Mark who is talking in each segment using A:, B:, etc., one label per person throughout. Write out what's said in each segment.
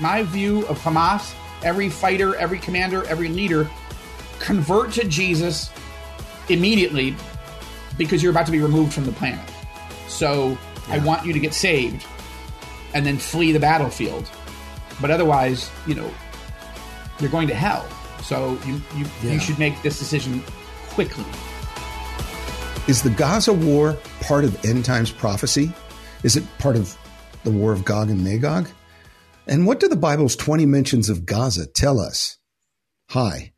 A: my view of Hamas, every fighter, every commander, every leader, convert to Jesus immediately because you're about to be removed from the planet. So I want you to get saved and then flee the battlefield. But otherwise, you know, you're going to hell. So you you,
B: Yeah.
A: you should make this decision quickly.
B: Is the Gaza war part of end times prophecy? Is it part of the war of Gog and Magog? And what do the Bible's 20 mentions of Gaza tell us? Hi,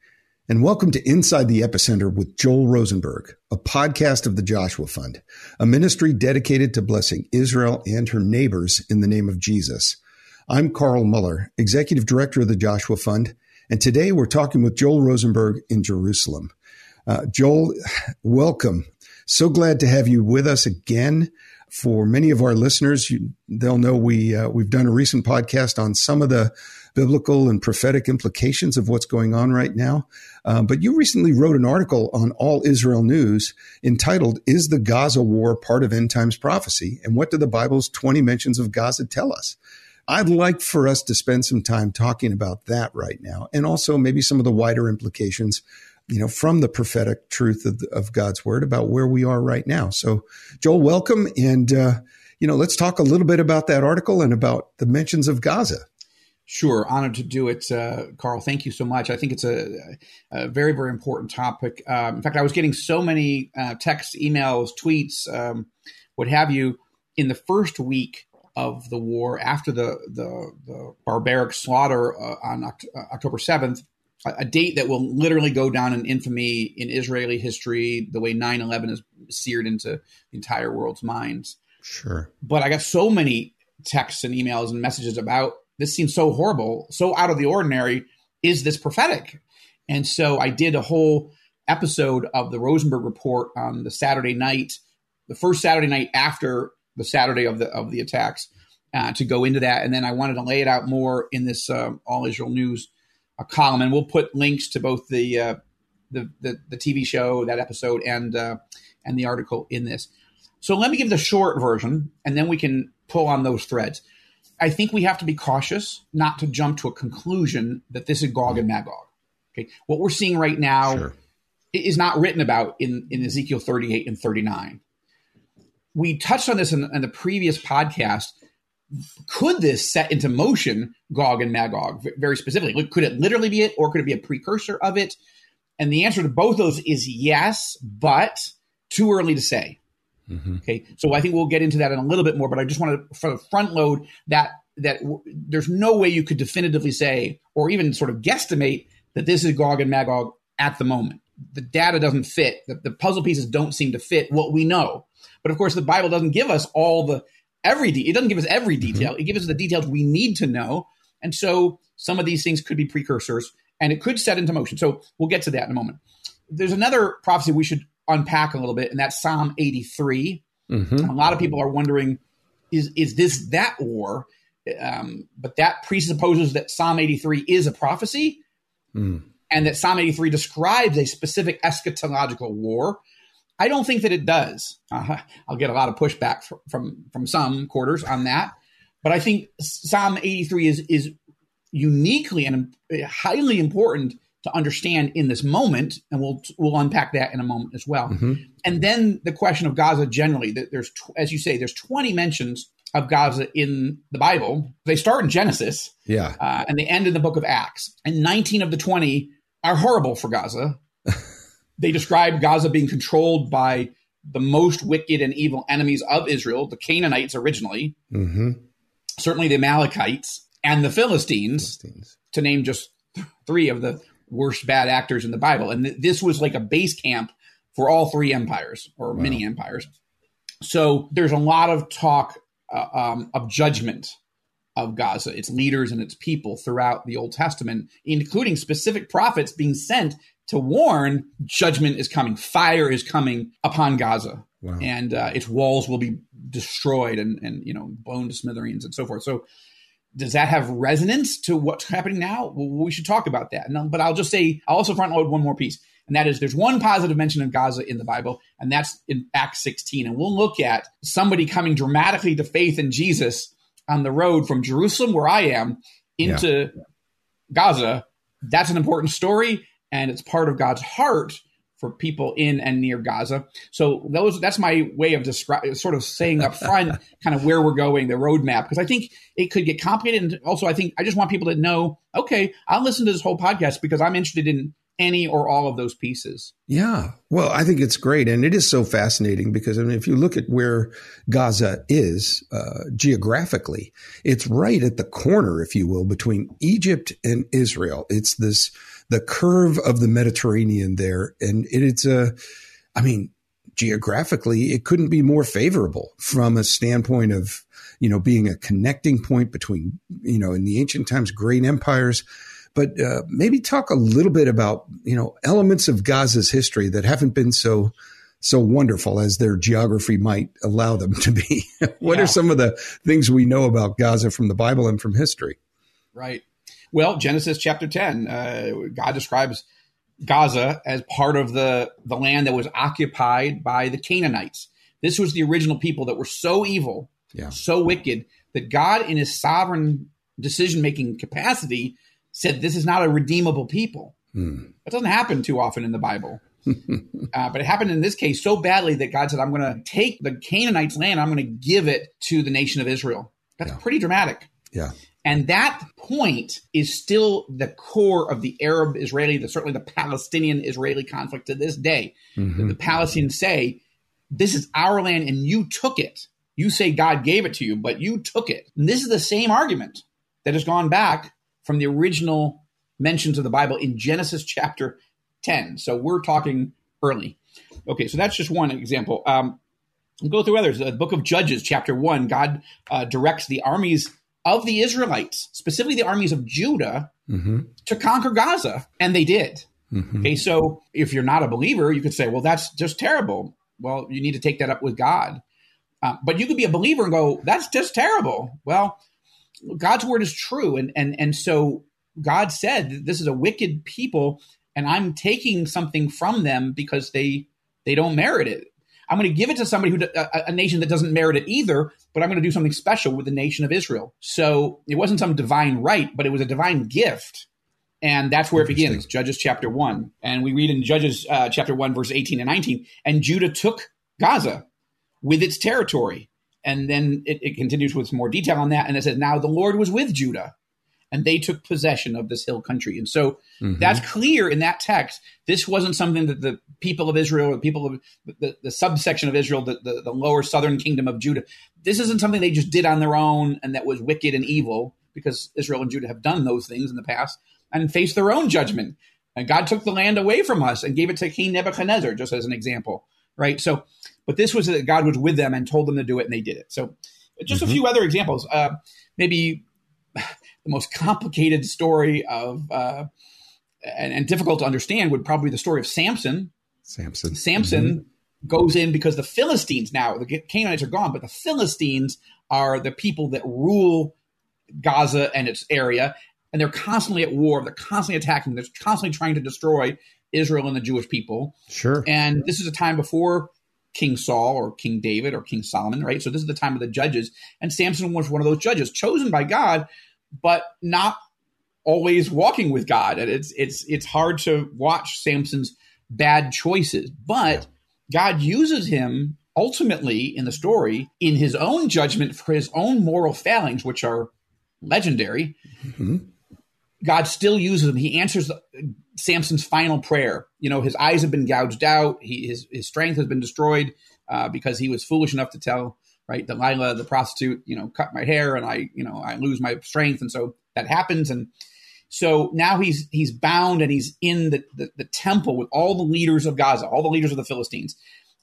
B: and welcome to Inside the Epicenter with Joel Rosenberg, a podcast of the Joshua Fund, a ministry dedicated to blessing Israel and her neighbors in the name of Jesus. I'm Carl Moeller, Executive Director of the Joshua Fund, and today we're talking with Joel Rosenberg in Jerusalem. Uh, Joel, welcome. So glad to have you with us again. For many of our listeners, you, they'll know we uh, we've done a recent podcast on some of the biblical and prophetic implications of what's going on right now. Uh, but you recently wrote an article on All Israel News entitled "Is the Gaza War Part of End Times Prophecy?" and what do the Bible's twenty mentions of Gaza tell us? I'd like for us to spend some time talking about that right now, and also maybe some of the wider implications you know, from the prophetic truth of, of God's word about where we are right now. So, Joel, welcome. And, uh, you know, let's talk a little bit about that article and about the mentions of Gaza.
A: Sure, honored to do it, uh, Carl. Thank you so much. I think it's a, a very, very important topic. Um, in fact, I was getting so many uh, texts, emails, tweets, um, what have you, in the first week of the war after the the, the barbaric slaughter uh, on Oct- uh, October seventh. A, date that will literally go down in infamy in Israeli history, the way 9 11 is seared into the entire world's minds
B: Sure.
A: but I got so many texts and emails and messages about this seems so horrible, so out of the ordinary. Is this prophetic? And so I did a whole episode of the Rosenberg Report on the Saturday night, the first Saturday night after the Saturday of the of the attacks, uh, to go into that. And then I wanted to lay it out more in this um, All Israel News uh, column, and we'll put links to both the uh, the, the the TV show that episode and uh, and the article in this. So let me give the short version, and then we can pull on those threads. I think we have to be cautious not to jump to a conclusion that this is Gog and Magog. Okay, what we're seeing right now
B: Sure.
A: is not written about in, in Ezekiel 38 and 39. We touched on this in, in the previous podcast. Could this set into motion Gog and Magog very specifically? Could it literally be it, or could it be a precursor of it? And the answer to both those is yes, but too early to say.
B: Mhm.
A: Okay, so I think we'll get into that in a little bit more, but I just want to sort of front load that that w- there's no way you could definitively say or even sort of guesstimate that this is Gog and Magog at the moment. The data doesn't fit. The, the puzzle pieces don't seem to fit what we know. But of course, the Bible doesn't give us all the every de- it doesn't give us every detail. It gives us the details we need to know, and so some of these things could be precursors, and it could set into motion. So we'll get to that in a moment. There's another prophecy we should unpack a little bit, and that's Psalm 83.
B: Mhm.
A: A lot of people are wondering, is is this that war? Um, but that presupposes that Psalm 83 is a prophecy,
B: Mm.
A: and that Psalm 83 describes a specific eschatological war. I don't think that it does. Uh, I'll get a lot of pushback from, from from some quarters on that, but I think Psalm 83 is is uniquely and highly important to understand in this moment, and we'll we'll unpack that in a moment as well.
B: Mhm.
A: And then the question of Gaza generally. that There's, as you say, there's 20 mentions of Gaza in the Bible. They start in Genesis
B: Yeah.
A: uh, and they end in the book of Acts. And 19 of the 20 are horrible for Gaza. They describe Gaza being controlled by the most wicked and evil enemies of Israel, the Canaanites originally,
B: hmm
A: certainly the Amalekites, and the Philistines, to name just three of the worst bad actors in the Bible. And th- this was like a base camp for all three empires or mini empires. So there's a lot of talk uh, um, of judgment of Gaza, its leaders and its people throughout the Old Testament, including specific prophets being sent to warn judgment is coming, fire is coming upon Gaza,
B: Wow.
A: and uh, its walls will be destroyed and, and you know blown to smithereens and so forth. So does that have resonance to what's happening now? Well, we should talk about that. No, but I'll just say, I'll also front load one more piece. And that is there's one positive mention of Gaza in the Bible, and that's in Acts 16. And we'll look at somebody coming dramatically to faith in Jesus on the road from Jerusalem, where I am, into yeah. Gaza, that's an important story and it's part of God's heart for people in and near Gaza. So those that's my way of describing, sort of saying up front, kind of where we're going, the roadmap, because I think it could get complicated. And also, I think I just want people to know, okay, I'll listen to this whole podcast because I'm interested in any or all of those pieces.
B: Yeah. Well, I think it's great. And it is so fascinating because I mean, if you look at where Gaza is uh, geographically, it's right at the corner, if you will, between Egypt and Israel. It's this, the curve of the Mediterranean there. And it, it's a, I mean, geographically, it couldn't be more favorable from a standpoint of, you know, being a connecting point between, you know, in the ancient times, great empires but uh, maybe talk a little bit about you know elements of Gaza's history that haven't been so so wonderful as their geography might allow them to be. what yeah. are some of the things we know about Gaza from the Bible and from history?
A: Right. Well, Genesis chapter ten, uh, God describes Gaza as part of the the land that was occupied by the Canaanites. This was the original people that were so evil, yeah. so wicked that God, in His sovereign decision making capacity, said this is not a redeemable people. Mm. That doesn't happen too often in the Bible. uh, but it happened in this case so badly that God said, I'm going to take the Canaanites' land, I'm going to give it to the nation of Israel. That's yeah. pretty dramatic.
B: Yeah.
A: And that point is still the core of the Arab Israeli, the, certainly the Palestinian Israeli conflict to this day. Mm-hmm. The Palestinians say, This is our land and you took it. You say God gave it to you, but you took it. And this is the same argument that has gone back from the original mentions of the Bible in Genesis chapter 10. So we're talking early. Okay, so that's just one example. Um, we'll go through others. The book of Judges, chapter 1, God uh, directs the armies of the Israelites, specifically the armies of Judah, mm-hmm. to conquer Gaza. And they did. Mm-hmm. Okay, so if you're not a believer, you could say, well, that's just terrible. Well, you need to take that up with God. Uh, but you could be a believer and go, that's just terrible. Well, God's word is true, and and and so God said this is a wicked people, and I'm taking something from them because they they don't merit it. I'm going to give it to somebody who a, a nation that doesn't merit it either, but I'm going to do something special with the nation of Israel. So it wasn't some divine right, but it was a divine gift. And that's where it begins, Judges chapter 1. And we read in Judges uh, chapter 1, verse 18 and 19. And Judah took Gaza with its territory and then it, it, continues with some more detail on that. And it says, Now the Lord was with Judah, and they took possession of this hill country. And so mm-hmm. that's clear in that text. This wasn't something that the people of Israel, the people of the, the subsection of Israel, the, the, the lower southern kingdom of Judah, this isn't something they just did on their own and that was wicked and evil, because Israel and Judah have done those things in the past and faced their own judgment. And God took the land away from us and gave it to King Nebuchadnezzar, just as an example, right? So but this was that God was with them and told them to do it, and they did it. So, just mm-hmm. a few other examples. Uh, maybe the most complicated story of uh, and, and, difficult to understand would probably be the story of Samson.
B: Samson.
A: Samson mm-hmm. goes in because the Philistines now the Canaanites are gone, but the Philistines are the people that rule Gaza and its area, and they're constantly at war. They're constantly attacking. They're constantly trying to destroy Israel and the Jewish people.
B: Sure.
A: And this is a time before King Saul or King David or King Solomon, right? So this is the time of the judges. And Samson was one of those judges chosen by God, but not always walking with God. And it's it's it's hard to watch Samson's bad choices. But God uses him ultimately in the story in his own judgment for his own moral failings, which are legendary. Mm-hmm. God still uses him. He answers the, Samson's final prayer. You know, his eyes have been gouged out. He, his, his strength has been destroyed uh, because he was foolish enough to tell, right, Delilah, the prostitute, you know, cut my hair and I, you know, I lose my strength. And so that happens. And so now he's, he's bound and he's in the, the, the temple with all the leaders of Gaza, all the leaders of the Philistines.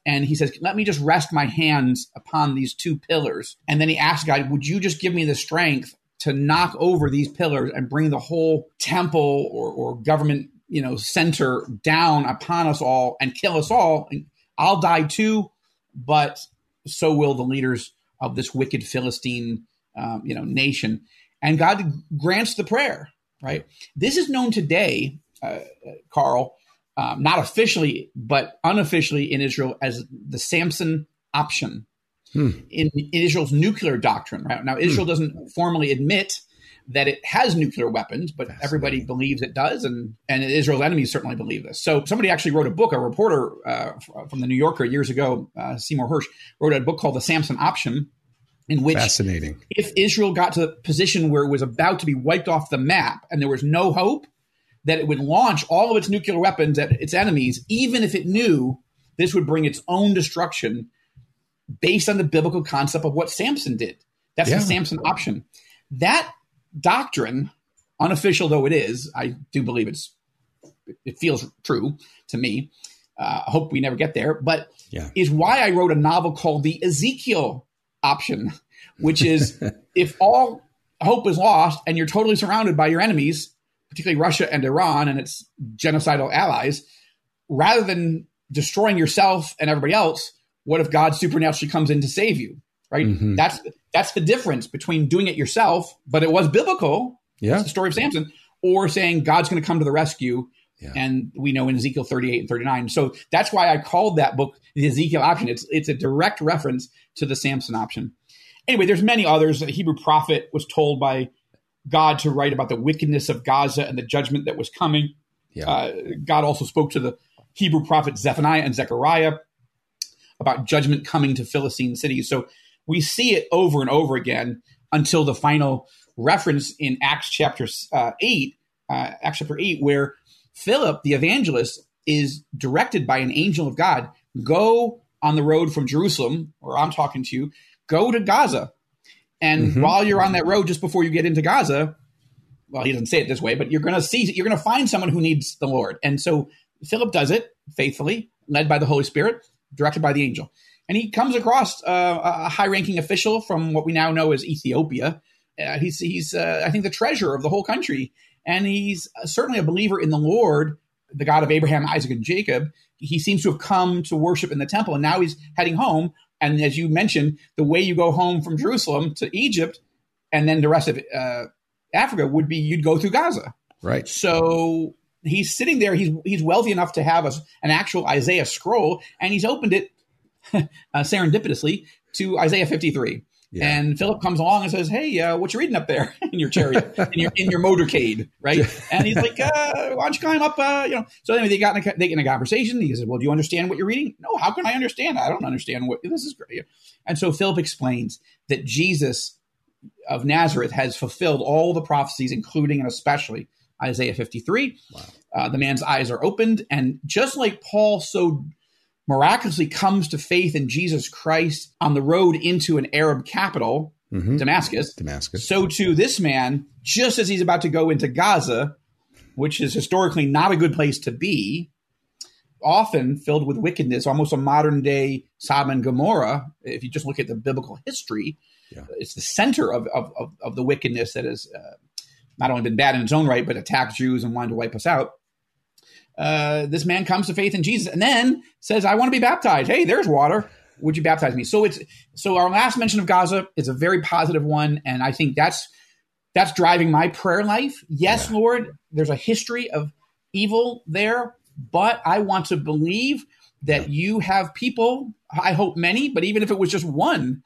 A: And he says, let me just rest my hands upon these two pillars. And then he asks God, would you just give me the strength to knock over these pillars and bring the whole temple or, or government you know, center down upon us all and kill us all. I'll die too, but so will the leaders of this wicked Philistine, um, you know, nation. And God grants the prayer. Right. This is known today, uh, Carl, um, not officially but unofficially in Israel as the Samson option. Hmm. In, in, Israel's nuclear doctrine, right now, Israel hmm. doesn't formally admit that it has nuclear weapons, but everybody believes it does, and and Israel's enemies certainly believe this. So somebody actually wrote a book. A reporter uh, from the New Yorker years ago, uh, Seymour Hersh, wrote a book called The Samson Option, in which
B: fascinating.
A: If Israel got to the position where it was about to be wiped off the map and there was no hope, that it would launch all of its nuclear weapons at its enemies, even if it knew this would bring its own destruction, based on the biblical concept of what Samson did. That's yeah. the Samson option. That doctrine, unofficial though it is, I do believe it's it feels true to me. Uh, I hope we never get there, but yeah. is why I wrote a novel called the Ezekiel option, which is if all hope is lost and you're totally surrounded by your enemies, particularly Russia and Iran and its genocidal allies, rather than destroying yourself and everybody else, what if God supernaturally comes in to save you? Right? Mm-hmm. That's that's the difference between doing it yourself, but it was biblical. Yeah. It's the story of Samson, or saying God's going to come to the rescue. Yeah. And we know in Ezekiel 38 and 39. So that's why I called that book the Ezekiel option. It's it's a direct reference to the Samson option. Anyway, there's many others. A Hebrew prophet was told by God to write about the wickedness of Gaza and the judgment that was coming. Yeah. Uh, God also spoke to the Hebrew prophet Zephaniah and Zechariah about judgment coming to Philistine cities. So we see it over and over again until the final reference in Acts chapter uh, 8, uh, Acts chapter 8, where Philip, the evangelist, is directed by an angel of God go on the road from Jerusalem, where I'm talking to you, go to Gaza. And mm-hmm. while you're on that road, just before you get into Gaza, well, he doesn't say it this way, but you're going to see, you're going to find someone who needs the Lord. And so Philip does it faithfully, led by the Holy Spirit, directed by the angel and he comes across uh, a high-ranking official from what we now know as Ethiopia. Uh, he's he's uh, I think the treasurer of the whole country, and he's certainly a believer in the Lord, the God of Abraham, Isaac, and Jacob. He seems to have come to worship in the temple, and now he's heading home. And as you mentioned, the way you go home from Jerusalem to Egypt, and then the rest of uh, Africa would be you'd go through Gaza.
B: Right.
A: So he's sitting there. He's he's wealthy enough to have a, an actual Isaiah scroll, and he's opened it uh, serendipitously to Isaiah 53. Yeah. And Philip comes along and says, "Hey, uh, what you reading up there in your chariot, in your in your motorcade, right?" And he's like, uh, "Why don't you climb up?" Uh, you know. So anyway, they got in a, they get in a conversation. He says, "Well, do you understand what you're reading?" No. How can I understand? I don't understand what this is. Great. And so Philip explains that Jesus of Nazareth has fulfilled all the prophecies, including and especially Isaiah 53. Wow. Uh, the man's eyes are opened, and just like Paul so miraculously comes to faith in Jesus Christ on the road into an Arab capital, mm-hmm. Damascus.
B: Damascus.
A: So too this man, just as he's about to go into Gaza, which is historically not a good place to be, often filled with wickedness, almost a modern day Sodom and Gomorrah. If you just look at the biblical history, yeah. it's the center of, of, of, of, the wickedness that has uh, not only been bad in its own right, but attacked Jews and wanted to wipe us out uh, this man comes to faith in Jesus and then says, I want to be baptized. Hey, there's water. Would you baptize me? So it's so our last mention of Gaza is a very positive one, and I think that's that's driving my prayer life. Yes, yeah. Lord, there's a history of evil there, but I want to believe that you have people, I hope many, but even if it was just one,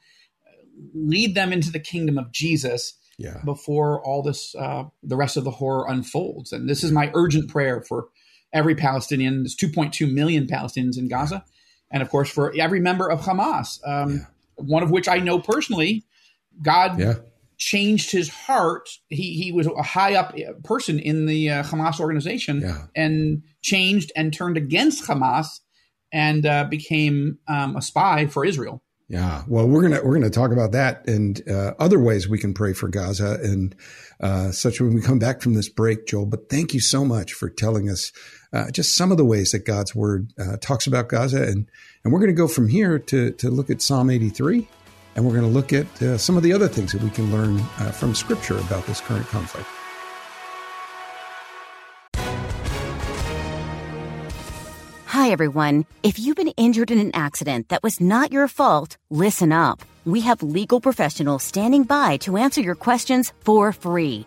A: lead them into the kingdom of Jesus yeah. before all this, uh, the rest of the horror unfolds. And this is my urgent prayer for every Palestinian. There's 2.2 million Palestinians in Gaza, and of course for every member of Hamas, um, yeah. one of which I know personally. God yeah. changed his heart. He he was a high up person in the uh, Hamas organization, yeah. and changed and turned against Hamas, and uh, became um, a spy for Israel.
B: Yeah, well, we're gonna we're gonna talk about that and uh, other ways we can pray for Gaza and uh, such when we come back from this break, Joel. But thank you so much for telling us uh, just some of the ways that God's word uh, talks about Gaza. And, and we're going to go from here to, to look at Psalm 83. And we're going to look at uh, some of the other things that we can learn uh, from Scripture about this current conflict.
C: Hi, everyone. If you've been injured in an accident that was not your fault, listen up. We have legal professionals standing by to answer your questions for free.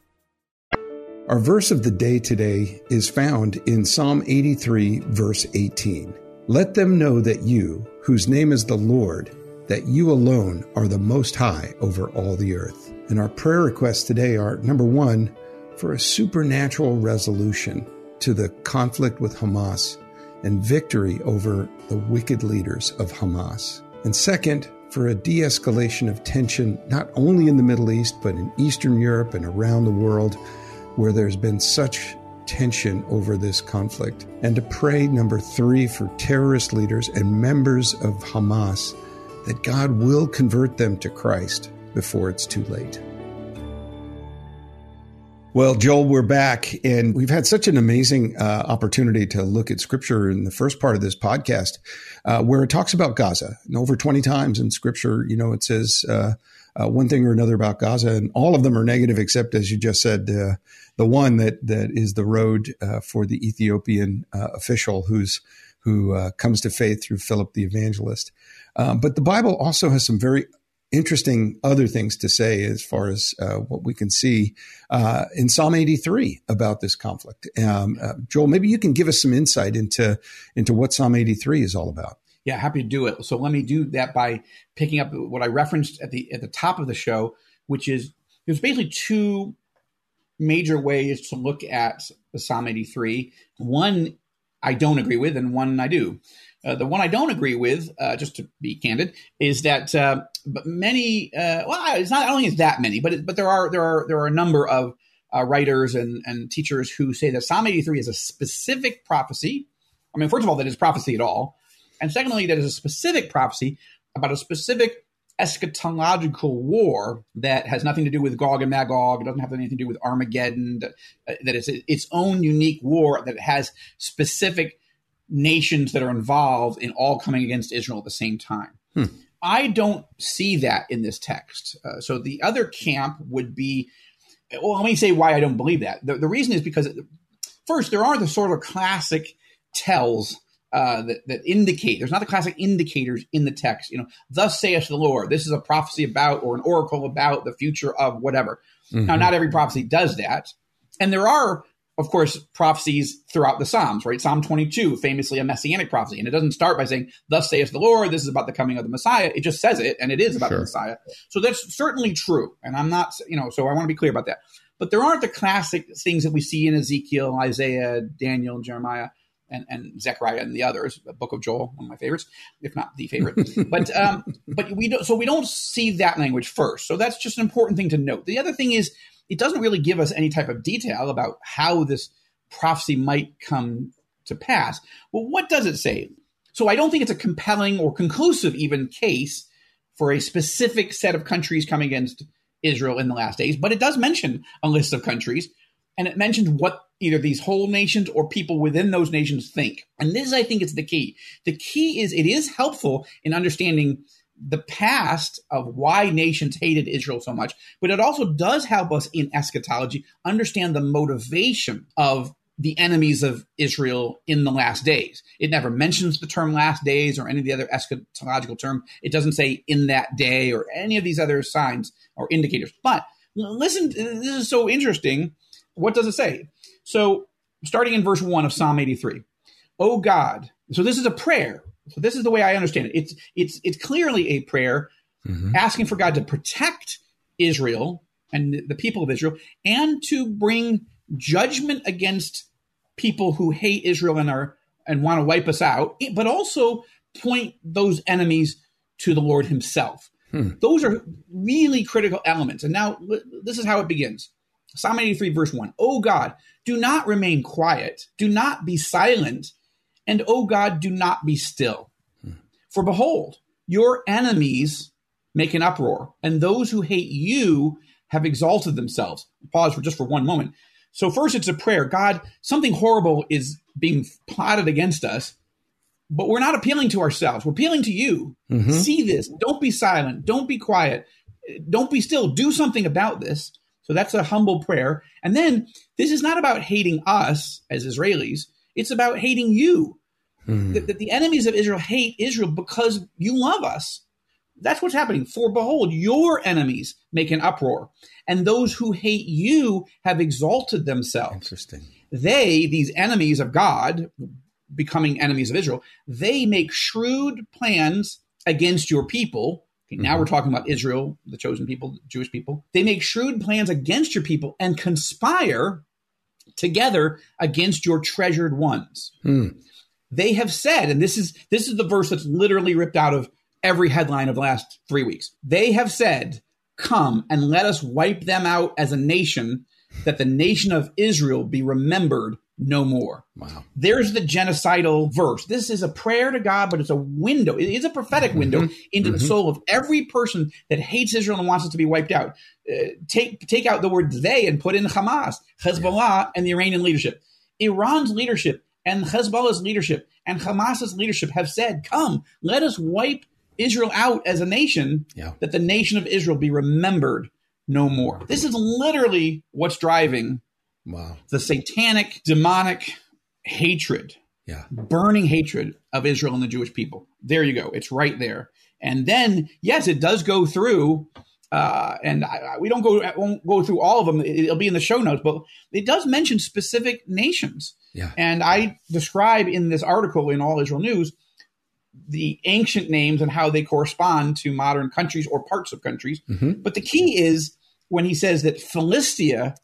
B: Our verse of the day today is found in Psalm 83, verse 18. Let them know that you, whose name is the Lord, that you alone are the most high over all the earth. And our prayer requests today are number one, for a supernatural resolution to the conflict with Hamas and victory over the wicked leaders of Hamas. And second, for a de escalation of tension, not only in the Middle East, but in Eastern Europe and around the world, where there's been such tension over this conflict. And to pray, number three, for terrorist leaders and members of Hamas that God will convert them to Christ before it's too late. Well, Joel, we're back, and we've had such an amazing uh, opportunity to look at scripture in the first part of this podcast, uh, where it talks about Gaza. And over 20 times in scripture, you know, it says uh, uh one thing or another about Gaza, and all of them are negative, except, as you just said, uh, the one that, that is the road uh, for the Ethiopian official who's who comes to faith through Philip the evangelist. but the Bible also has some very interesting other things to say as far as uh, what we can see uh, in Psalm 83 about this conflict. Um, uh, Joel, maybe you can give us some insight into into what Psalm 83 is all about.
A: Yeah, happy to do it. So let me do that by picking up what I referenced at the at the top of the show, which is there's basically two major ways to look at Psalm 83. One I don't agree with, and one I do. Uh, the one I don't agree with, uh, just to be candid, is that uh, many. Uh, well, it's not only is that many, but it, but there are there are there are a number of uh, writers and and teachers who say that Psalm 83 is a specific prophecy. I mean, first of all, that is prophecy at all, and secondly, that is a specific prophecy about a specific eschatological war that has nothing to do with Gog and Magog. It doesn't have anything to do with Armageddon. That, that it's its own unique war that has specific nations that are involved in all coming against Israel at the same time. Hmm. I don't see that in this text. Uh, so the other camp would be, well, let me say why I don't believe that. The, the reason is because, first, there are the sort of classic tells uh, that, that indicate there's not the classic indicators in the text. You know, thus saith the Lord. This is a prophecy about or an oracle about the future of whatever. Mm-hmm. Now, not every prophecy does that, and there are of course, prophecies throughout the Psalms, right? Psalm 22, famously a messianic prophecy. And it doesn't start by saying, Thus saith the Lord, this is about the coming of the Messiah. It just says it, and it is about sure. the Messiah. So that's certainly true. And I'm not, you know, so I want to be clear about that. But there aren't the classic things that we see in Ezekiel, Isaiah, Daniel, Jeremiah. And, and Zechariah and the others, the Book of Joel, one of my favorites, if not the favorite. but um, but we don't, so we don't see that language first. So that's just an important thing to note. The other thing is it doesn't really give us any type of detail about how this prophecy might come to pass. Well, what does it say? So I don't think it's a compelling or conclusive even case for a specific set of countries coming against Israel in the last days, but it does mention a list of countries and it mentions what either these whole nations or people within those nations think. And this, I think, is the key. The key is it is helpful in understanding the past of why nations hated Israel so much, but it also does help us in eschatology understand the motivation of the enemies of Israel in the last days. It never mentions the term last days or any of the other eschatological term. It doesn't say in that day or any of these other signs or indicators. But listen, this is so interesting. What does it say? So, starting in verse 1 of Psalm 83, Oh God, so this is a prayer so this is the way I understand it. It's it's it's clearly a prayer mm-hmm. asking for God to protect Israel and the people of Israel and to bring judgment against people who hate Israel and are and want to wipe us out, but also point those enemies to the Lord himself. Hmm. Those are really critical elements. And now this is how it begins. Psalm 83 verse 1. Oh God, do not remain quiet. Do not be silent and, O God, do not be still. For behold, your enemies make an uproar, and those who hate you have exalted themselves. Pause for just for one moment. So first it's a prayer. God, something horrible is being plotted against us, but we're not appealing to ourselves. We're appealing to you. Mm-hmm. See this. Don't be silent. Don't be quiet. Don't be still. Do something about this. So that's a humble prayer. And then this is not about hating us as Israelis. It's about hating you. Mm. That, that the enemies of Israel hate Israel because you love us. That's what's happening. For behold, your enemies make an uproar, and those who hate you have exalted themselves.
B: Interesting.
A: They, these enemies of God, becoming enemies of Israel, they make shrewd plans against your people. Okay, now mm-hmm. we're talking about Israel, the chosen people, Jewish people. They make shrewd plans against your people and conspire together against your treasured ones. Mm. They have said, and this is this is the verse that's literally ripped out of every headline of the last three weeks. They have said, Come and let us wipe them out as a nation, that the nation of Israel be remembered no more.
B: Wow.
A: There's the genocidal verse. This is a prayer to God, but it's a window. It is a prophetic window mm-hmm. into mm-hmm. the soul of every person that hates Israel and wants it to be wiped out. Uh, take take out the word they and put in Hamas, Hezbollah, yeah. and the Iranian leadership. Iran's leadership and Hezbollah's leadership and Hamas's leadership have said, "Come, let us wipe Israel out as a nation, yeah. that the nation of Israel be remembered no more. This is literally what's driving
B: wow.
A: the satanic, demonic hatred,
B: yeah.
A: burning hatred of Israel and the Jewish people. There you go. It's right there. And then, yes, it does go through. Uh, and I, we don't go won't go through all of them. It'll be in the show notes, but it does mention specific nations.
B: Yeah.
A: And I describe in this article in All Israel News the ancient names and how they correspond to modern countries or parts of countries. Mm-hmm. But the key is when he says that Philistia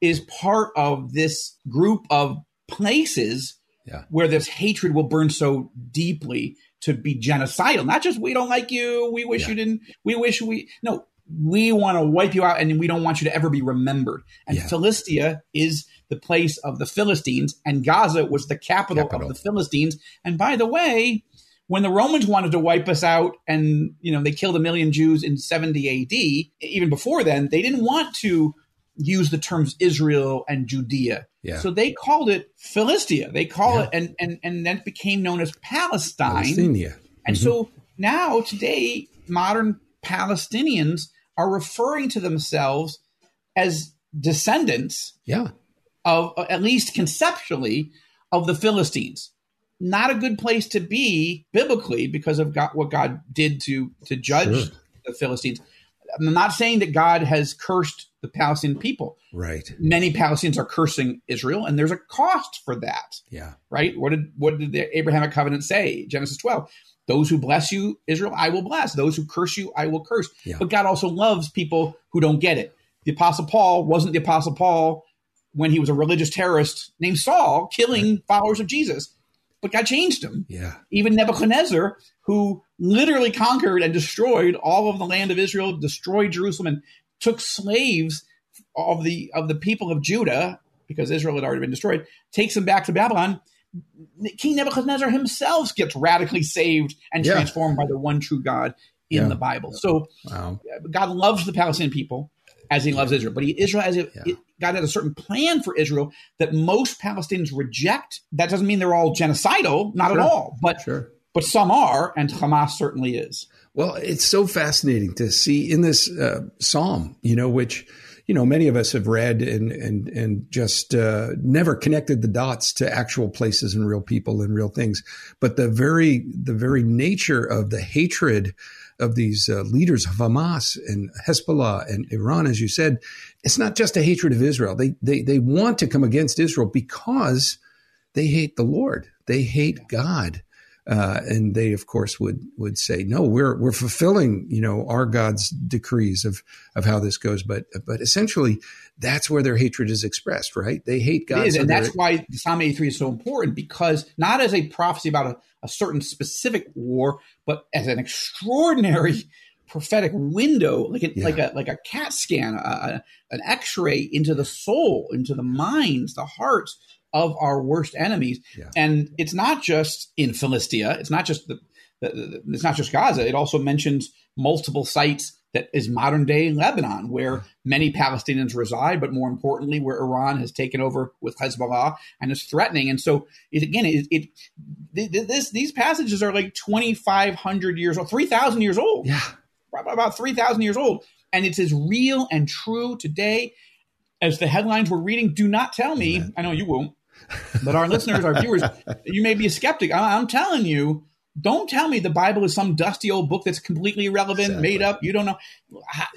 A: is part of this group of places
B: yeah.
A: where this hatred will burn so deeply to be genocidal. Not just we don't like you, we wish yeah. you didn't, we wish we no, we want to wipe you out and we don't want you to ever be remembered. And yeah. Philistia is the place of the Philistines, and Gaza was the capital, capital, of the Philistines. And by the way, when the Romans wanted to wipe us out and, you know, they killed a million Jews in 70 AD, even before then, they didn't want to use the terms Israel and Judea.
B: Yeah.
A: So they called it Philistia. They call yeah. it, and, and, and then became known as Palestine.
B: Palestinian.
A: And mm-hmm. so now, today, modern Palestinians are referring to themselves as descendants
B: yeah.
A: of, at least conceptually, of the Philistines not a good place to be biblically because of God, what God did to to judge sure. the Philistines. I'm not saying that God has cursed the Palestinian people.
B: Right.
A: Many Palestinians are cursing Israel, and there's a cost for that.
B: Yeah.
A: Right. What did what did the Abrahamic covenant say? Genesis 12. Those who bless you, Israel, I will bless. Those who curse you, I will curse. Yeah. But God also loves people who don't get it. The Apostle Paul wasn't the Apostle Paul when he was a religious terrorist named Saul, killing right. followers of Jesus but God changed him.
B: Yeah.
A: Even Nebuchadnezzar, who literally conquered and destroyed all of the land of Israel, destroyed Jerusalem, and took slaves of the of the people of Judah because Israel had already been destroyed, takes them back to Babylon. King Nebuchadnezzar himself gets radically saved and yeah. transformed by the one true God in yeah. the Bible. So wow. Uh, God loves the Palestinian people as he loves Israel. But he, Israel has a, yeah. God has a certain plan for Israel that most Palestinians reject. That doesn't mean they're all genocidal, not sure. at all. But
B: sure.
A: but some are, and Hamas certainly is.
B: Well, it's so fascinating to see in this uh, psalm, you know, which you know many of us have read and and and just uh, never connected the dots to actual places and real people and real things. But the very the very nature of the hatred of these uh, leaders of Hamas and Hezbollah and Iran, as you said, it's not just a hatred of Israel. They, they, they want to come against Israel because they hate the Lord. They hate God. Uh, and they, of course, would would say, "No, we're we're fulfilling, you know, our God's decrees of of how this goes." But but essentially, that's where their hatred is expressed, right? They hate God,
A: so and that's why Psalm eighty three is so important because not as a prophecy about a, a certain specific war, but as an extraordinary prophetic window, like a, yeah. like a like a CAT scan, a, an X ray into the soul, into the minds, the hearts of our worst enemies. Yeah. And it's not just in Philistia. It's not just the, the, the, it's not just Gaza. It also mentions multiple sites that is modern day Lebanon, where many Palestinians reside, but more importantly, where Iran has taken over with Hezbollah and is threatening. And so, it, again, it, it this these passages are like twenty five hundred years old, three thousand years old.
B: Yeah,
A: about three thousand years old, and it's as real and true today as the headlines we're reading. Do not tell me. Amen. I know you won't, but our listeners, our viewers, you may be a skeptic. I'm telling you don't tell me the Bible is some dusty old book that's completely irrelevant, exactly. made up. You don't know.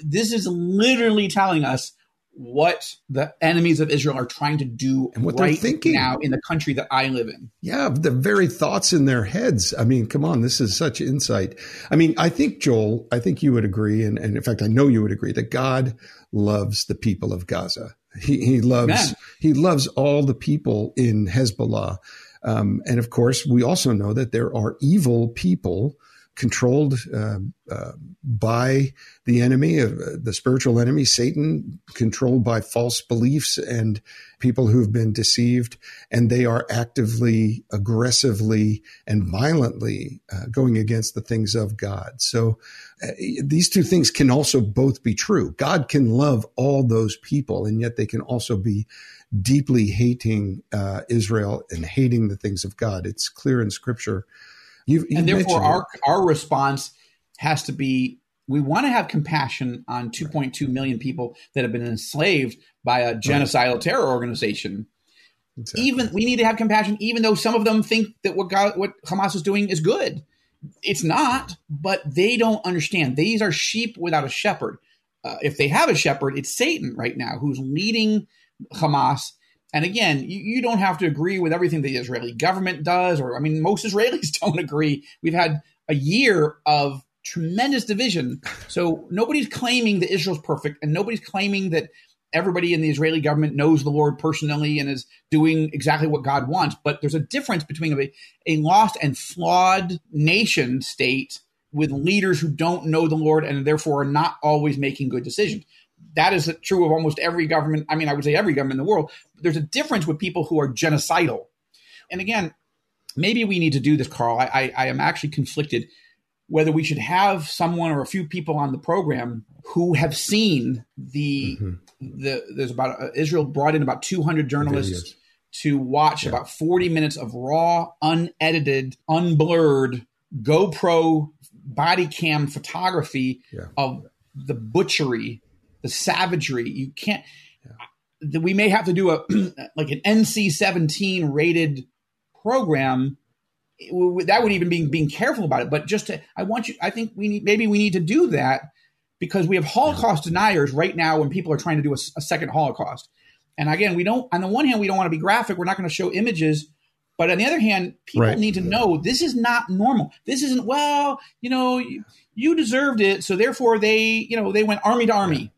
A: This is literally telling us what the enemies of Israel are trying to do
B: and what
A: right
B: they're thinking
A: now in the country that I live in.
B: Yeah, the very thoughts in their heads. I mean, come on, this is such insight. I mean, I think Joel, I think you would agree, and, and in fact, I know you would agree that God loves the people of Gaza. He, he loves he loves all the people in Hezbollah. Um, and of course, we also know that there are evil people controlled uh, uh, by the enemy, uh, the spiritual enemy, Satan, controlled by false beliefs and people who've been deceived, and they are actively, aggressively, and violently uh, going against the things of God. So these two things can also both be true. God can love all those people, and yet they can also be deeply hating uh, Israel and hating the things of God. It's clear in Scripture.
A: You've, you've and therefore, our it. our response has to be: we want to have compassion on 2.2 million people that have been enslaved by a genocidal right. terror organization. Exactly. Even we need to have compassion, even though some of them think that what God, what Hamas is doing is good. It's not, but they don't understand. These are sheep without a shepherd. Uh, if they have a shepherd, it's Satan right now who's leading Hamas. And again, you, you, don't have to agree with everything the Israeli government does, or I mean, most Israelis don't agree. We've had a year of tremendous division. So nobody's claiming that Israel's perfect, and nobody's claiming that everybody in the Israeli government knows the Lord personally and is doing exactly what God wants. But there's a difference between a, a lost and flawed nation state with leaders who don't know the Lord and therefore are not always making good decisions that is true of almost every government. I mean, I would say every government in the world. There's a difference with people who are genocidal. And again, maybe we need to do this, Carl. I, I, I am actually conflicted whether we should have someone or a few people on the program who have seen the mm-hmm. the there's about uh, Israel brought in about 200 journalists to watch yeah. about 40 minutes of raw, unedited, unblurred GoPro body cam photography yeah. of the butchery the savagery. You can't. Yeah. We may have to do a like an NC seventeen rated program. That would even be being careful about it. But just to, I want you. I think we need maybe we need to do that because we have Holocaust deniers right now when people are trying to do a, a second Holocaust. And again, we don't. On the one hand, we don't want to be graphic. We're not going to show images. But on the other hand, people right. need to know this is not normal. This isn't well. You know, you, you deserved it, so therefore they, you know, they went army to army.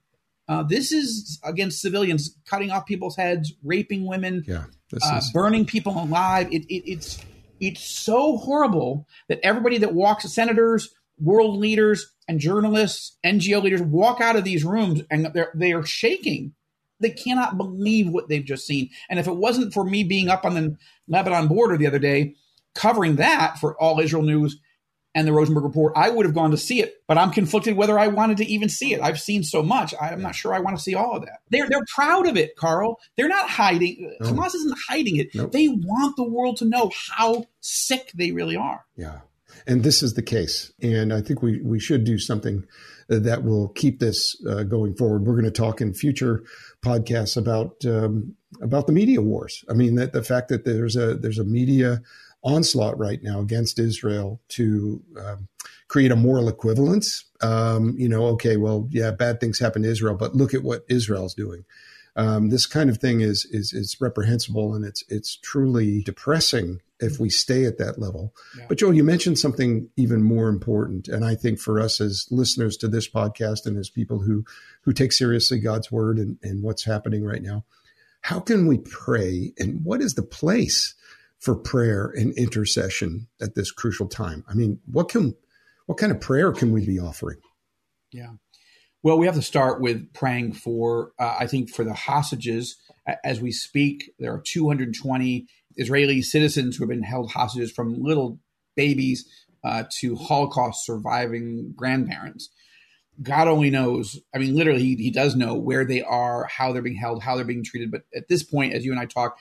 A: Uh, this is against civilians, cutting off people's heads, raping women,
B: yeah,
A: uh, is- burning people alive. It, it, it's it's so horrible that everybody that walks, senators, world leaders, and journalists, NGO leaders, walk out of these rooms and they're they are shaking. They cannot believe what they've just seen. And if it wasn't for me being up on the Lebanon border the other day, covering that for All Israel News, and the Rosenberg Report, I would have gone to see it, but I'm conflicted whether I wanted to even see it. I've seen so much, I'm not sure I want to see all of that. They're they're proud of it, Carl. They're not hiding. No. Hamas isn't hiding it. Nope. They want the world to know how sick they really are.
B: Yeah, and this is the case, and I think we we should do something that will keep this uh, going forward. We're going to talk in future podcasts about um, about the media wars. I mean, that the fact that there's a there's a media onslaught right now against Israel to um, create a moral equivalence. Um, you know, okay, well, yeah, bad things happen to Israel, but look at what Israel's doing. Um, this kind of thing is is is reprehensible, and it's it's truly depressing if we stay at that level. Yeah. But Joel, you mentioned something even more important, and I think for us as listeners to this podcast and as people who who take seriously God's word and, and what's happening right now, how can we pray, and what is the place? For prayer and intercession at this crucial time? I mean, what can what kind of prayer can we be offering?
A: Yeah. Well, we have to start with praying for, uh, I think, for the hostages. As we speak, there are 220 Israeli citizens who have been held hostages from little babies uh, to Holocaust surviving grandparents. God only knows. I mean, literally, he, he does know where they are, how they're being held, how they're being treated. But at this point, as you and I talk,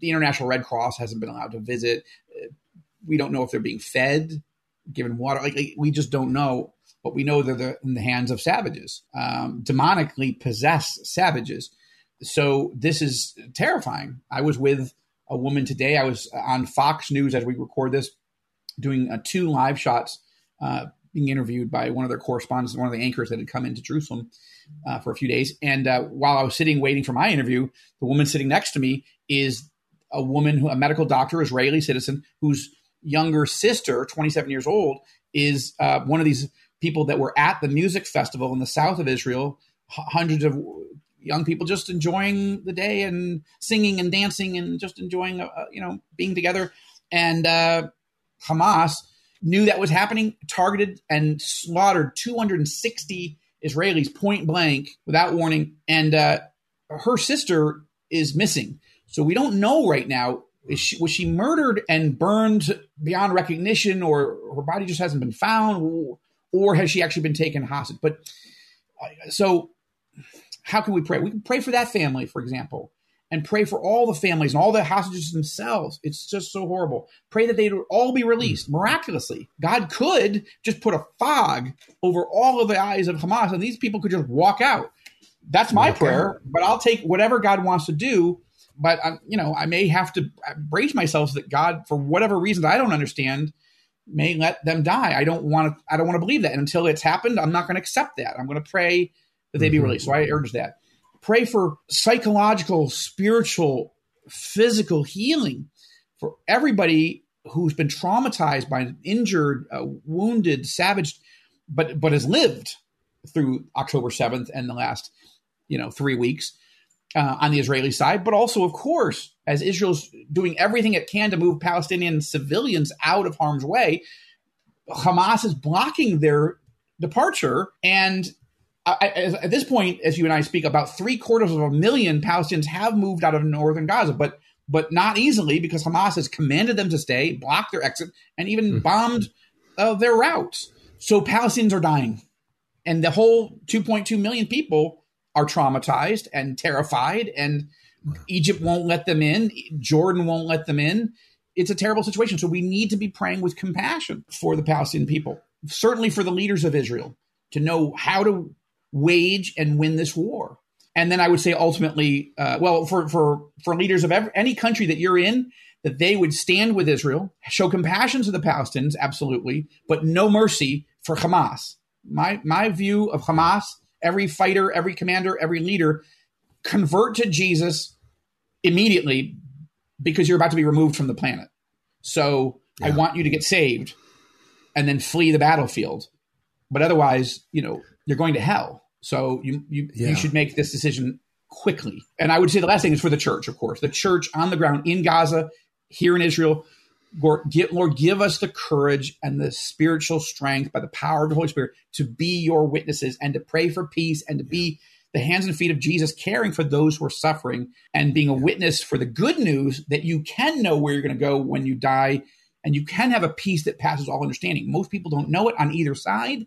A: the International Red Cross hasn't been allowed to visit. We don't know if they're being fed, given water. Like, like we just don't know. But we know they're the, in the hands of savages, um, demonically possessed savages. So this is terrifying. I was with a woman today. I was on Fox News as we record this, doing uh, two live shots. Uh, being interviewed by one of their correspondents, one of the anchors that had come into Jerusalem uh, for a few days. And uh, while I was sitting waiting for my interview, the woman sitting next to me is a woman, who, a medical doctor, Israeli citizen, whose younger sister, 27 years old, is uh, one of these people that were at the music festival in the south of Israel. H- hundreds of young people just enjoying the day and singing and dancing and just enjoying, uh, you know, being together. And uh, Hamas knew that was happening, targeted and slaughtered 260 Israelis point blank without warning. And uh, her sister is missing. So we don't know right now. She, was she murdered and burned beyond recognition, or her body just hasn't been found, or, has she actually been taken hostage? But uh, so, how can we pray? We can pray for that family, for example and pray for all the families and all the hostages themselves. It's just so horrible. Pray that they would all be released miraculously. God could just put a fog over all of the eyes of Hamas and these people could just walk out. That's my prayer, but I'll take whatever God wants to do. But I, you know, I may have to brace myself that God, for whatever reasons I don't understand, may let them die. I don't want to. I don't want to believe that and until it's happened. I'm not going to accept that. I'm going to pray that they be mm-hmm. released. So I urge that. Pray for psychological, spiritual, physical healing for everybody who's been traumatized by an injured, uh, wounded, savaged, but but has lived through October 7th and the last, you know, three weeks uh, on the Israeli side, but also, of course, as Israel's doing everything it can to move Palestinian civilians out of harm's way, Hamas is blocking their departure and I, at this point, as you and I speak, about three quarters of a million Palestinians have moved out of northern Gaza, but but not easily because Hamas has commanded them to stay, blocked their exit, and even mm-hmm. bombed uh, their routes. So Palestinians are dying, and the whole 2.2 million people are traumatized and terrified, and Egypt won't let them in, Jordan won't let them in. It's a terrible situation. So we need to be praying with compassion for the Palestinian people, certainly for the leaders of Israel, to know how to wage and win this war. And then I would say ultimately, uh, well, for for for leaders of every, any country that you're in, that they would stand with Israel, show compassion to the Palestinians, absolutely, but no mercy for Hamas. My my view of Hamas, every fighter, every commander, every leader, convert to Jesus immediately because you're about to be removed from the planet. So yeah. I want you to get saved and then flee the battlefield. But otherwise, you know, you're going to hell. So you you, yeah. you should make this decision quickly. And I would say the last thing is for the church, of course, the church on the ground in Gaza, here in Israel. Lord, give, Lord, give us the courage and the spiritual strength by the power of the Holy Spirit to be your witnesses and to pray for peace and to be the hands and feet of Jesus, caring for those who are suffering and being a witness for the good news that you can know where you're going to go when you die and you can have a peace that passes all understanding. Most people don't know it on either side.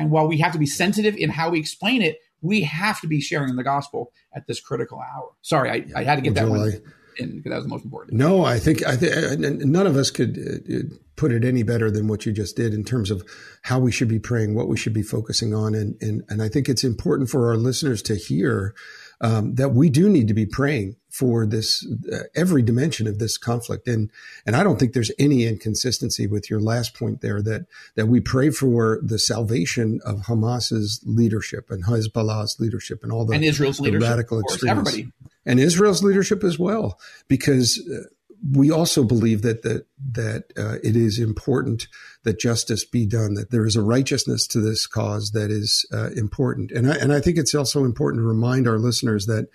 A: And while we have to be sensitive in how we explain it, we have to be sharing the gospel at this critical hour. Sorry, I, I had to get well, that one in because that was the most important.
B: No, I think I think none of us could uh, put it any better than what you just did in terms of how we should be praying, what we should be focusing on, and and and I think it's important for our listeners to hear um, that we do need to be praying for this uh, every dimension of this conflict. And and I don't think there's any inconsistency with your last point there that that we pray for the salvation of Hamas's leadership and Hezbollah's leadership and all the
A: and Israel's
B: the
A: leadership
B: radical extremists
A: everybody.
B: and Israel's leadership as well because uh, we also believe that that that uh, it is important that justice be done, that there is a righteousness to this cause that is uh, important, and I, and I think it's also important to remind our listeners that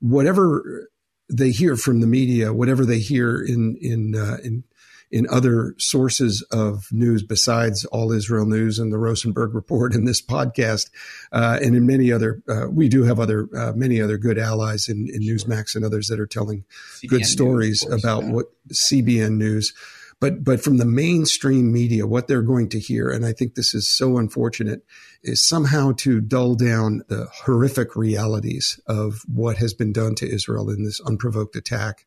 B: whatever they hear from the media, whatever they hear in in uh, in in other sources of news besides All Israel News and the Rosenberg Report and this podcast, uh, and in many other, uh, we do have other uh, many other good allies in, in Newsmax and others that are telling CBN good stories news, about yeah. what CBN News. But but from the mainstream media, what they're going to hear, and I think this is so unfortunate, is somehow to dull down the horrific realities of what has been done to Israel in this unprovoked attack,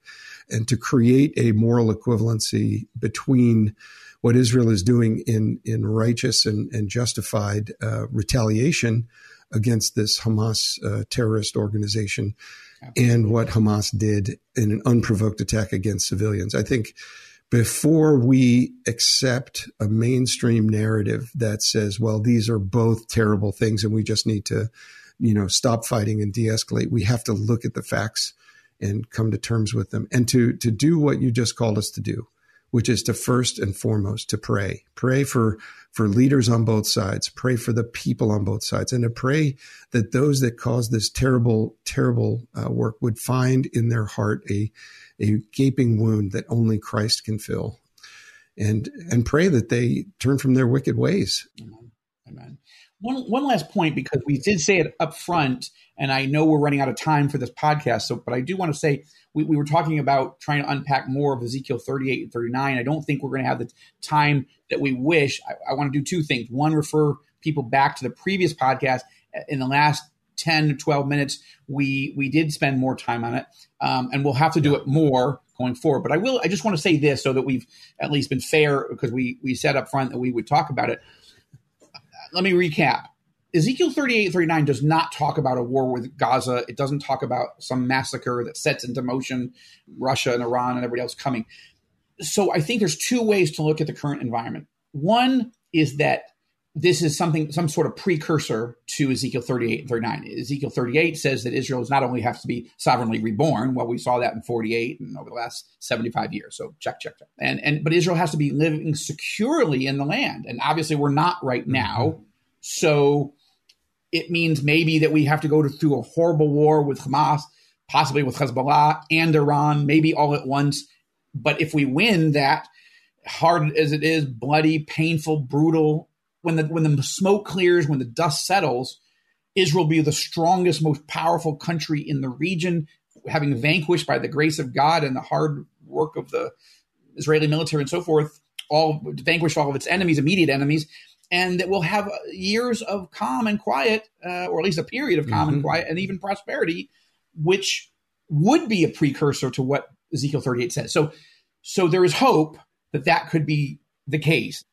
B: and to create a moral equivalency between what Israel is doing in in righteous and, and justified uh, retaliation against this Hamas uh, terrorist organization and what Hamas did in an unprovoked attack against civilians. I think before we accept a mainstream narrative that says, well, these are both terrible things and we just need to, you know, stop fighting and de-escalate, we have to look at the facts and come to terms with them. And to to do what you just called us to do which is to first and foremost to pray. Pray for for leaders on both sides. Pray for the people on both sides. And to pray that those that cause this terrible terrible uh, work would find in their heart a a gaping wound that only Christ can fill. And and pray that they turn from their wicked ways.
A: Amen, amen. One, one last point because we did say it up front and I know we're running out of time for this podcast. So, but I do want to say we, we were talking about trying to unpack more of Ezekiel 38 and 39. I don't think we're going to have the time that we wish. I, I want to do two things. One, refer people back to the previous podcast. In the last 10 to 12 minutes, we we did spend more time on it, um, and we'll have to do it more going forward. But I will. I just want to say this so that we've at least been fair because we we said up front that we would talk about it. Let me recap. Ezekiel 38 39 does not talk about a war with Gaza. It doesn't talk about some massacre that sets into motion Russia and Iran and everybody else coming. So I think there's two ways to look at the current environment. One is that this is something, some sort of precursor to Ezekiel 38 and 39. Ezekiel 38 says that Israel does not only have to be sovereignly reborn. Well, we saw that in 48 and over the last 75 years. So check, check, check. And, and, but Israel has to be living securely in the land. And obviously we're not right now. Mm-hmm. So it means maybe that we have to go through a horrible war with Hamas, possibly with Hezbollah and Iran, maybe all at once. But if we win that, hard as it is, bloody, painful, brutal, when the when the smoke clears, when the dust settles, Israel will be the strongest, most powerful country in the region, having vanquished by the grace of God and the hard work of the Israeli military and so forth, all vanquished all of its enemies, immediate enemies, and that we'll have years of calm and quiet, uh, or at least a period of calm mm-hmm. and quiet, and even prosperity, which would be a precursor to what Ezekiel 38 says. So, so there is hope that that could be the case.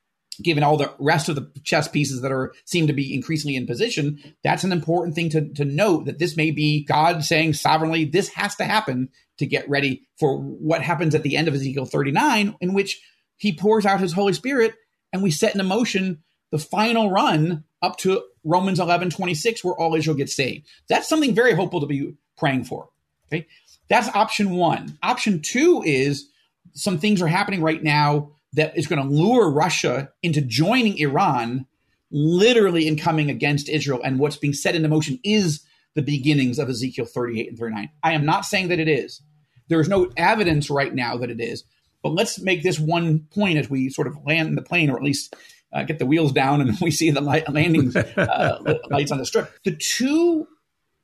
A: Given all the rest of the chess pieces that are seem to be increasingly in position, that's an important thing to, to note that this may be God saying sovereignly, this has to happen to get ready for what happens at the end of Ezekiel 39, in which he pours out his Holy Spirit and we set in motion the final run up to Romans 11, 26, where all Israel gets saved. That's something very hopeful to be praying for. Okay. That's option one. Option two is some things are happening right now that is going to lure Russia into joining Iran, literally in coming against Israel. And what's being set into motion is the beginnings of Ezekiel 38 and 39. I am not saying that it is. There is no evidence right now that it is. But let's make this one point as we sort of land the plane, or at least uh, get the wheels down and we see the light, landing uh, lights on the strip. The two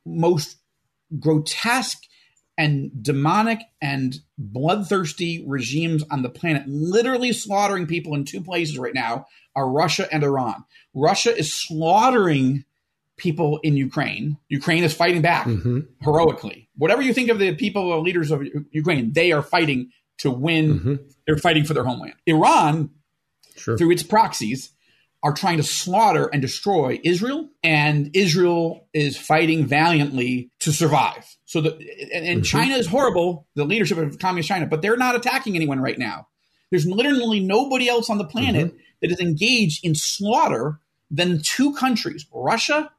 A: most grotesque and demonic and bloodthirsty regimes on the planet, literally slaughtering people in two places right now, are Russia and Iran. Russia is slaughtering people in Ukraine. Ukraine is fighting back mm-hmm. heroically. Whatever you think of the people, or leaders of Ukraine, they are fighting to win. Mm-hmm. They're fighting for their homeland. Iran sure. through its proxies are trying to slaughter and destroy Israel, and Israel is fighting valiantly to survive. So the and, and mm-hmm. China is horrible, the leadership of communist China, but they're not attacking anyone right now. There's literally nobody else on the planet mm-hmm. that is engaged in slaughter than two countries, Russia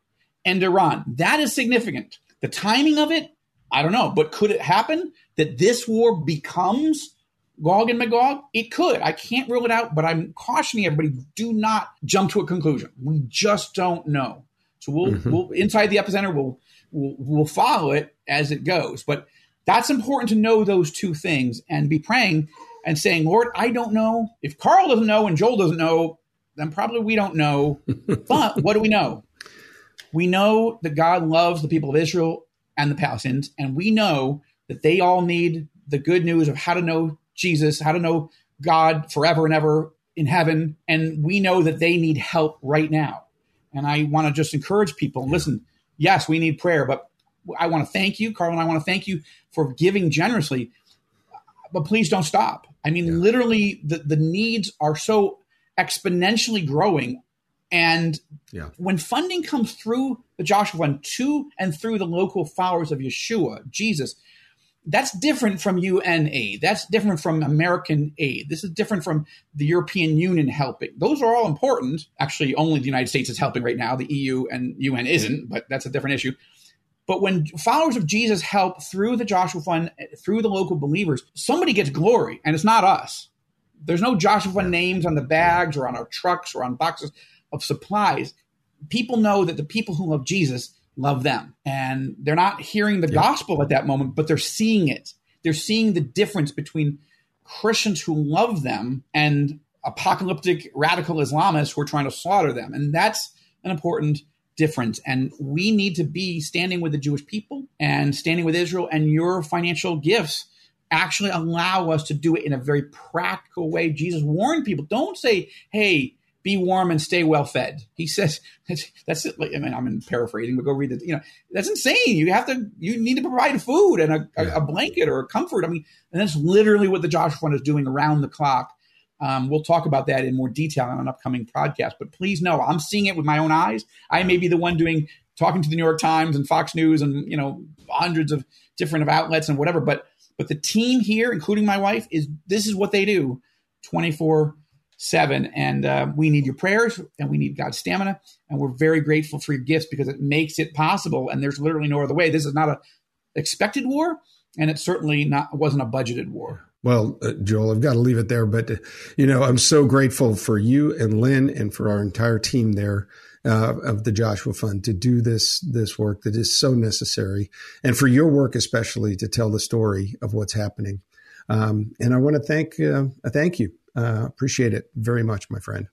A: and Iran. That is significant. The timing of it, I don't know, but could it happen that this war becomes Gog and Magog? It could. I can't rule it out, but I'm cautioning everybody: do not jump to a conclusion. We just don't know. So we'll, mm-hmm. we'll inside the epicenter. We'll, we'll we'll follow it as it goes. But that's important to know those two things and be praying and saying, Lord, I don't know. If Carl doesn't know and Joel doesn't know, then probably we don't know. but what do we know? We know that God loves the people of Israel and the Palestinians, and we know that they all need the good news of how to know Jesus, how to know God forever and ever in heaven, and we know that they need help right now. And I want to just encourage people listen, yes, we need prayer, but I want to thank you, Carl, and I want to thank you for giving generously. But please don't stop. I mean, yeah. literally, the, the needs are so exponentially growing. And yeah. when funding comes through the Joshua Fund to and through the local followers of Yeshua, Jesus, that's different from UN aid. That's different from American aid. This is different from the European Union helping. Those are all important. Actually, only the United States is helping right now. The EU and UN isn't, but that's a different issue. But when followers of Jesus help through the Joshua Fund, through the local believers, somebody gets glory, and it's not us. There's no Joshua Fund names on the bags or on our trucks or on boxes of supplies. People know that the people who love Jesus love them. And they're not hearing the yeah. gospel at that moment, but they're seeing it. They're seeing the difference between Christians who love them and apocalyptic radical Islamists who are trying to slaughter them. And that's an important difference. And we need to be standing with the Jewish people and standing with Israel, and your financial gifts actually allow us to do it in a very practical way. Jesus warned people don't say, hey, be warm and stay well fed. He says that's, that's it. I mean, I'm paraphrasing, but go read it. You know, that's insane. You have to, you need to provide food and a, yeah. a, blanket or a comfort. I mean, and that's literally what the Joshua Fund is doing around the clock. Um, we'll talk about that in more detail on an upcoming podcast. But please know, I'm seeing it with my own eyes. I may be the one doing talking to the New York Times and Fox News and you know hundreds of different outlets and whatever. But but the team here, including my wife, is this is what they do, 24 seven. And uh, we need your prayers and we need God's stamina. And we're very grateful for your gifts because it makes it possible. And there's literally no other way. This is not a expected war, and it certainly not wasn't a budgeted war.
B: Well, uh, Joel, I've got to leave it there. But, you know, I'm so grateful for you and Lynn and for our entire team there uh, of the Joshua Fund to do this, this work that is so necessary. And for your work, especially to tell the story of what's happening. Um, and I want to thank, uh, thank you uh, appreciate it very much, my friend.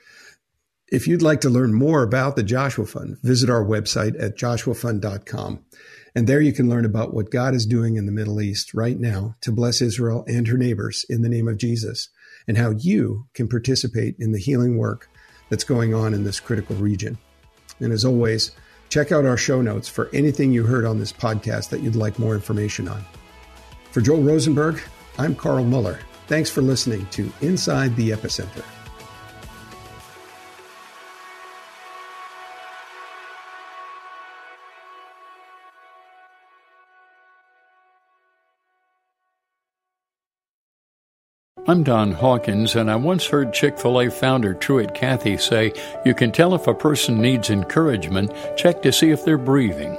B: If you'd like to learn more about the Joshua Fund, visit our website at joshuafund.com. And there you can learn about what God is doing in the Middle East right now to bless Israel and her neighbors in the name of Jesus, and how you can participate in the healing work that's going on in this critical region. And as always, check out our show notes for anything you heard on this podcast that you'd like more information on. For Joel Rosenberg, I'm Carl Moeller. Thanks for listening to Inside the Epicenter.
D: I'm Don Hawkins, and I once heard Chick fil A founder Truett Cathy say, You can tell if a person needs encouragement, check to see if they're breathing.